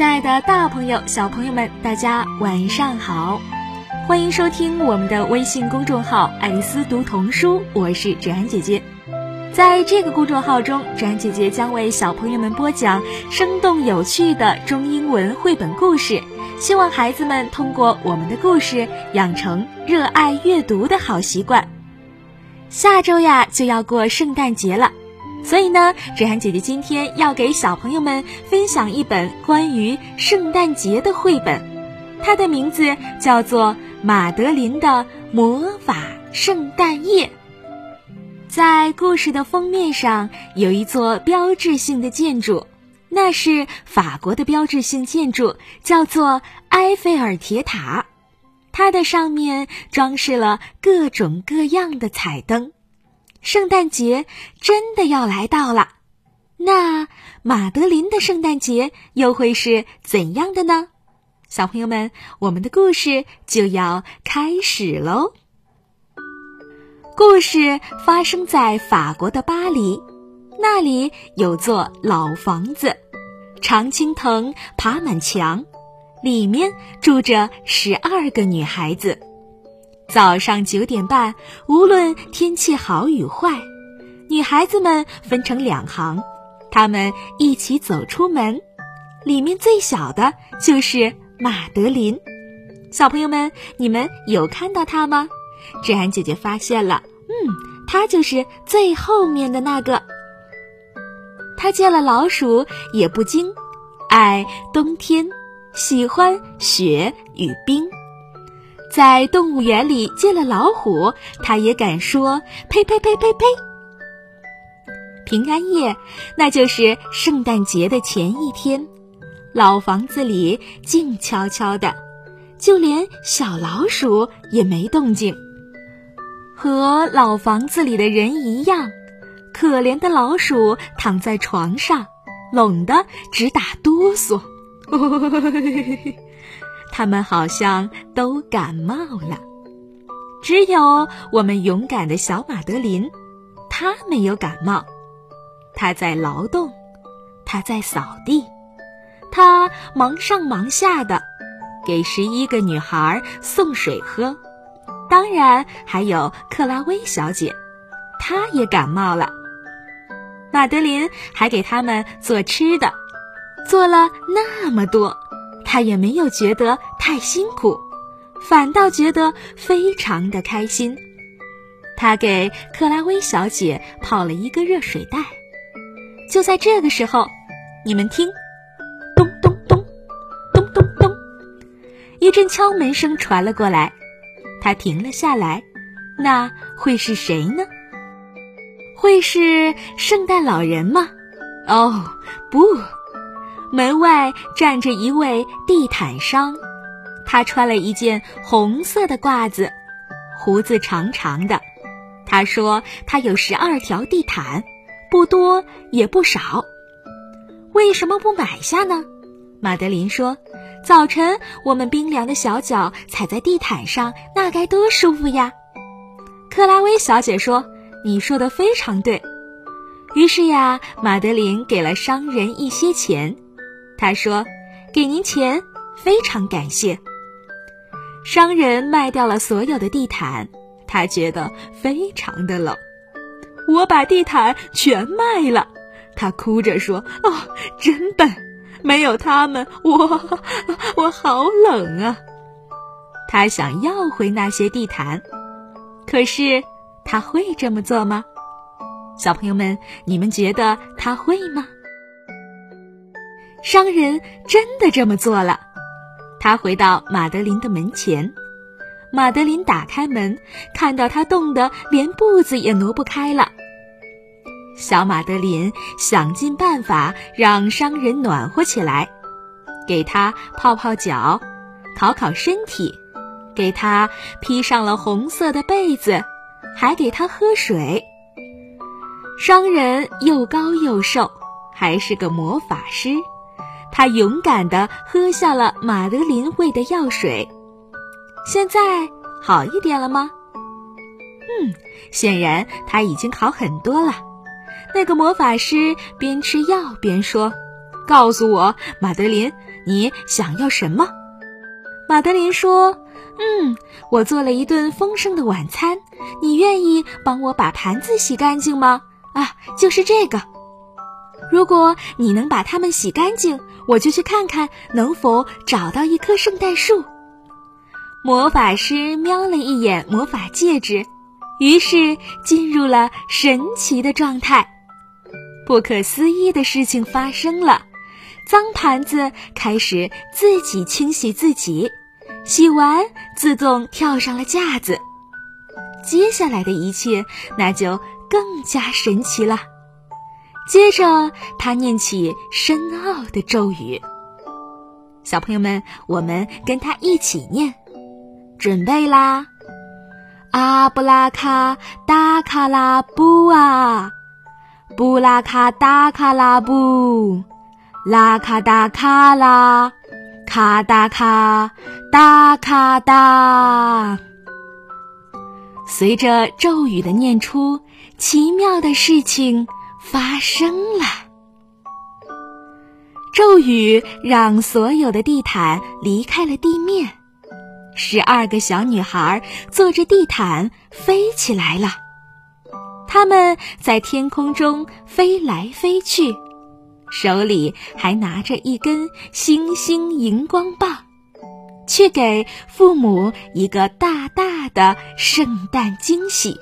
亲爱的，大朋友、小朋友们，大家晚上好！欢迎收听我们的微信公众号“爱丽丝读童书”，我是芷安姐姐。在这个公众号中，芷安姐姐将为小朋友们播讲生动有趣的中英文绘本故事，希望孩子们通过我们的故事养成热爱阅读的好习惯。下周呀，就要过圣诞节了。所以呢，芷涵姐姐今天要给小朋友们分享一本关于圣诞节的绘本，它的名字叫做《马德琳的魔法圣诞夜》。在故事的封面上有一座标志性的建筑，那是法国的标志性建筑，叫做埃菲尔铁塔。它的上面装饰了各种各样的彩灯。圣诞节真的要来到了，那马德琳的圣诞节又会是怎样的呢？小朋友们，我们的故事就要开始喽。故事发生在法国的巴黎，那里有座老房子，常青藤爬满墙，里面住着十二个女孩子。早上九点半，无论天气好与坏，女孩子们分成两行，她们一起走出门。里面最小的就是马德琳。小朋友们，你们有看到她吗？芷安姐姐发现了，嗯，她就是最后面的那个。她见了老鼠也不惊，爱冬天，喜欢雪与冰。在动物园里见了老虎，他也敢说呸呸呸呸呸。平安夜，那就是圣诞节的前一天，老房子里静悄悄的，就连小老鼠也没动静。和老房子里的人一样，可怜的老鼠躺在床上，冷得直打哆嗦。他们好像都感冒了，只有我们勇敢的小马德琳，她没有感冒。她在劳动，她在扫地，她忙上忙下的，给十一个女孩送水喝。当然还有克拉薇小姐，她也感冒了。马德琳还给他们做吃的，做了那么多。他也没有觉得太辛苦，反倒觉得非常的开心。他给克拉薇小姐泡了一个热水袋。就在这个时候，你们听，咚咚咚，咚咚咚，一阵敲门声传了过来。他停了下来，那会是谁呢？会是圣诞老人吗？哦，不。门外站着一位地毯商，他穿了一件红色的褂子，胡子长长的。他说他有十二条地毯，不多也不少。为什么不买下呢？马德琳说：“早晨我们冰凉的小脚踩在地毯上，那该多舒服呀。”克拉薇小姐说：“你说的非常对。”于是呀，马德琳给了商人一些钱。他说：“给您钱，非常感谢。”商人卖掉了所有的地毯，他觉得非常的冷。我把地毯全卖了，他哭着说：“哦，真笨，没有他们，我我好冷啊。”他想要回那些地毯，可是他会这么做吗？小朋友们，你们觉得他会吗？商人真的这么做了，他回到马德琳的门前，马德琳打开门，看到他冻得连步子也挪不开了。小马德琳想尽办法让商人暖和起来，给他泡泡脚，烤烤身体，给他披上了红色的被子，还给他喝水。商人又高又瘦，还是个魔法师。他勇敢地喝下了马德琳喂的药水，现在好一点了吗？嗯，显然他已经好很多了。那个魔法师边吃药边说：“告诉我，马德琳，你想要什么？”马德琳说：“嗯，我做了一顿丰盛的晚餐，你愿意帮我把盘子洗干净吗？啊，就是这个。如果你能把它们洗干净，我就去看看能否找到一棵圣诞树。”魔法师瞄了一眼魔法戒指，于是进入了神奇的状态。不可思议的事情发生了，脏盘子开始自己清洗自己，洗完自动跳上了架子。接下来的一切那就更加神奇了。接着，他念起深奥的咒语。小朋友们，我们跟他一起念。准备啦！阿布拉卡达卡拉布啊，布拉卡达卡拉布，拉卡达卡拉，卡达卡达卡达。随着咒语的念出，奇妙的事情发生了。咒语让所有的地毯离开了地面。十二个小女孩坐着地毯飞起来了，她们在天空中飞来飞去，手里还拿着一根星星荧光棒，去给父母一个大大的圣诞惊喜。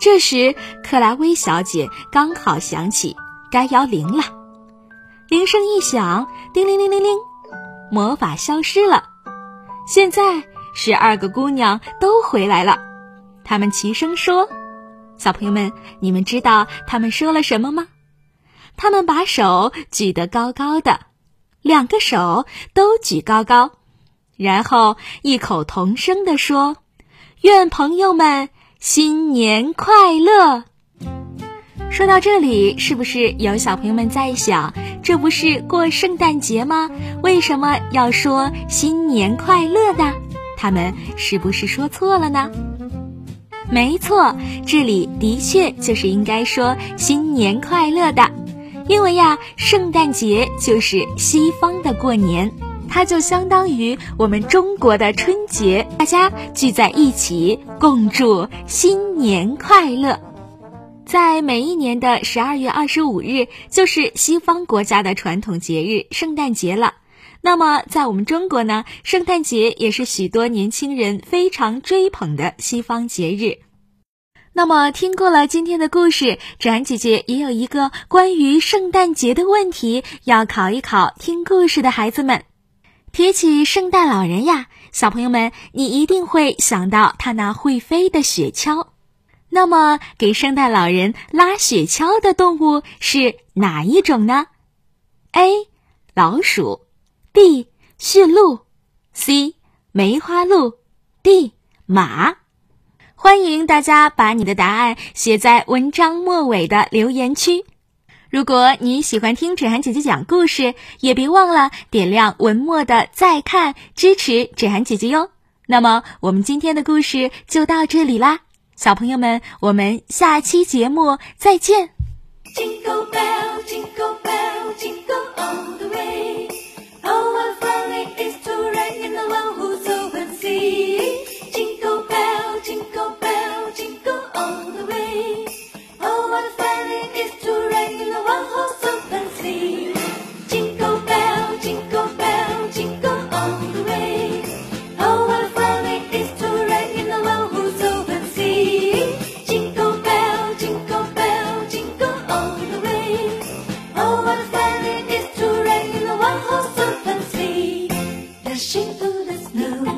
这时，克莱薇小姐刚好想起该摇铃了，铃声一响，叮铃铃铃铃，魔法消失了。现在十二个姑娘都回来了，她们齐声说：“小朋友们，你们知道她们说了什么吗？她们把手举得高高的，两个手都举高高，然后异口同声地说：‘愿朋友们新年快乐。’说到这里，是不是有小朋友们在想？”这不是过圣诞节吗？为什么要说新年快乐呢？他们是不是说错了呢？没错，这里的确就是应该说新年快乐的，因为呀，圣诞节就是西方的过年，它就相当于我们中国的春节，大家聚在一起共祝新年快乐。在每一年的十二月二十五日，就是西方国家的传统节日圣诞节了。那么，在我们中国呢，圣诞节也是许多年轻人非常追捧的西方节日。那么，听过了今天的故事，展姐姐也有一个关于圣诞节的问题要考一考听故事的孩子们。提起圣诞老人呀，小朋友们，你一定会想到他那会飞的雪橇。那么，给圣诞老人拉雪橇的动物是哪一种呢？A. 老鼠，B. 驯鹿，C. 梅花鹿，D. 马。欢迎大家把你的答案写在文章末尾的留言区。如果你喜欢听芷涵姐姐讲故事，也别忘了点亮文末的再看，支持芷涵姐姐哟。那么，我们今天的故事就到这里啦。小朋友们，我们下期节目再见。Jingle bell, jingle bell, jingle all know.